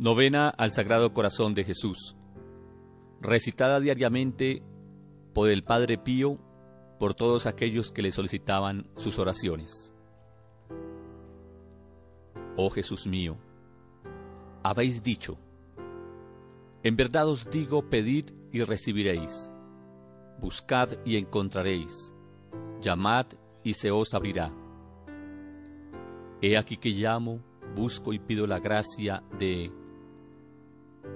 Novena al Sagrado Corazón de Jesús. Recitada diariamente por el Padre Pío por todos aquellos que le solicitaban sus oraciones. Oh Jesús mío, habéis dicho, en verdad os digo, pedid y recibiréis, buscad y encontraréis, llamad y se os abrirá. He aquí que llamo, busco y pido la gracia de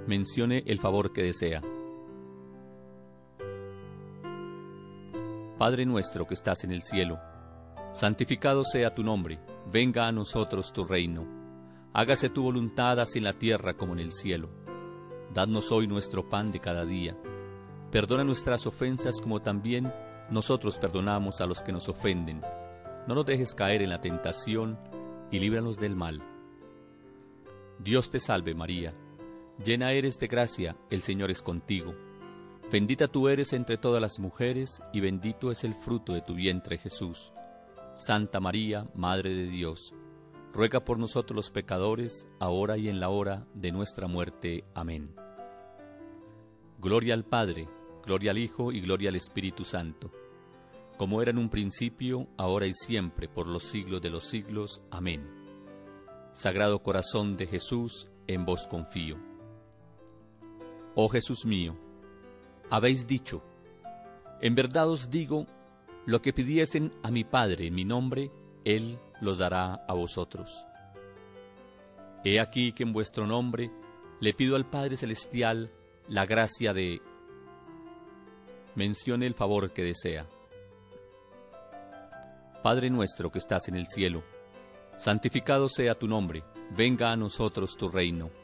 mencione el favor que desea. Padre nuestro que estás en el cielo, santificado sea tu nombre, venga a nosotros tu reino, hágase tu voluntad así en la tierra como en el cielo. Dadnos hoy nuestro pan de cada día. Perdona nuestras ofensas como también nosotros perdonamos a los que nos ofenden. No nos dejes caer en la tentación y líbranos del mal. Dios te salve María Llena eres de gracia, el Señor es contigo. Bendita tú eres entre todas las mujeres, y bendito es el fruto de tu vientre Jesús. Santa María, Madre de Dios, ruega por nosotros los pecadores, ahora y en la hora de nuestra muerte. Amén. Gloria al Padre, gloria al Hijo y gloria al Espíritu Santo, como era en un principio, ahora y siempre, por los siglos de los siglos. Amén. Sagrado Corazón de Jesús, en vos confío. Oh Jesús mío, habéis dicho, en verdad os digo, lo que pidiesen a mi Padre en mi nombre, Él los dará a vosotros. He aquí que en vuestro nombre le pido al Padre Celestial la gracia de... Mencione el favor que desea. Padre nuestro que estás en el cielo, santificado sea tu nombre, venga a nosotros tu reino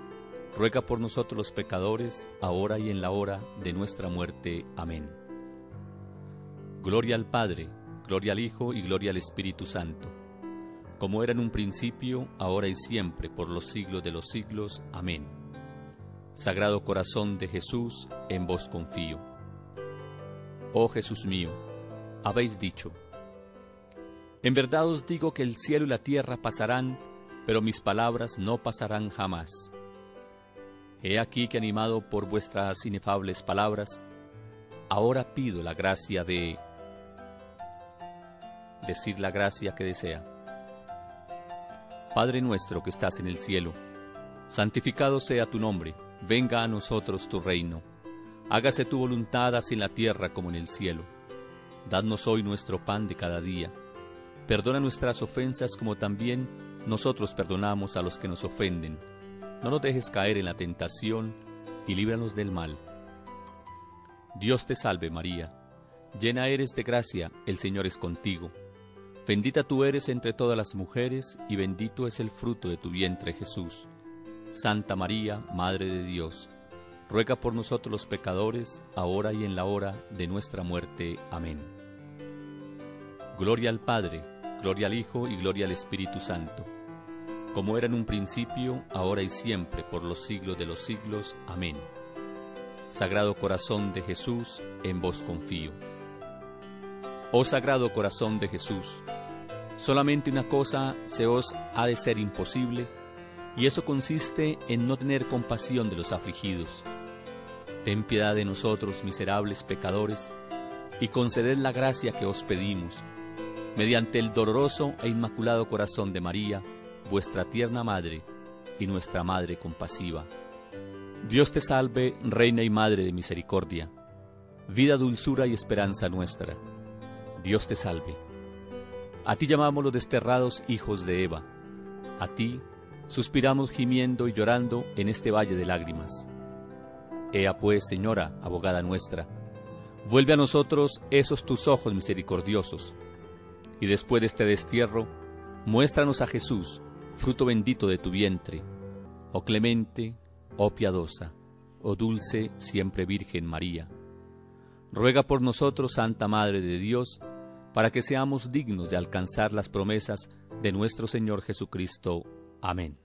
ruega por nosotros los pecadores, ahora y en la hora de nuestra muerte. Amén. Gloria al Padre, gloria al Hijo y gloria al Espíritu Santo, como era en un principio, ahora y siempre, por los siglos de los siglos. Amén. Sagrado Corazón de Jesús, en vos confío. Oh Jesús mío, habéis dicho, en verdad os digo que el cielo y la tierra pasarán, pero mis palabras no pasarán jamás. He aquí que animado por vuestras inefables palabras, ahora pido la gracia de decir la gracia que desea. Padre nuestro que estás en el cielo, santificado sea tu nombre, venga a nosotros tu reino, hágase tu voluntad así en la tierra como en el cielo. Dadnos hoy nuestro pan de cada día. Perdona nuestras ofensas como también nosotros perdonamos a los que nos ofenden no nos dejes caer en la tentación y líbranos del mal. Dios te salve María, llena eres de gracia, el Señor es contigo. Bendita tú eres entre todas las mujeres y bendito es el fruto de tu vientre Jesús. Santa María, Madre de Dios, ruega por nosotros los pecadores, ahora y en la hora de nuestra muerte. Amén. Gloria al Padre, gloria al Hijo y gloria al Espíritu Santo como era en un principio, ahora y siempre, por los siglos de los siglos. Amén. Sagrado Corazón de Jesús, en vos confío. Oh Sagrado Corazón de Jesús, solamente una cosa se os ha de ser imposible, y eso consiste en no tener compasión de los afligidos. Ten piedad de nosotros, miserables pecadores, y conceded la gracia que os pedimos, mediante el doloroso e inmaculado corazón de María, vuestra tierna Madre y nuestra Madre compasiva. Dios te salve, Reina y Madre de Misericordia, vida, dulzura y esperanza nuestra. Dios te salve. A ti llamamos los desterrados hijos de Eva. A ti suspiramos gimiendo y llorando en este valle de lágrimas. Ea pues, Señora, abogada nuestra, vuelve a nosotros esos tus ojos misericordiosos, y después de este destierro, muéstranos a Jesús, fruto bendito de tu vientre, oh clemente, oh piadosa. oh dulce, siempre Virgen María. Ruega por nosotros, Santa Madre de Dios, para que seamos dignos de alcanzar las promesas de nuestro Señor Jesucristo. Amén.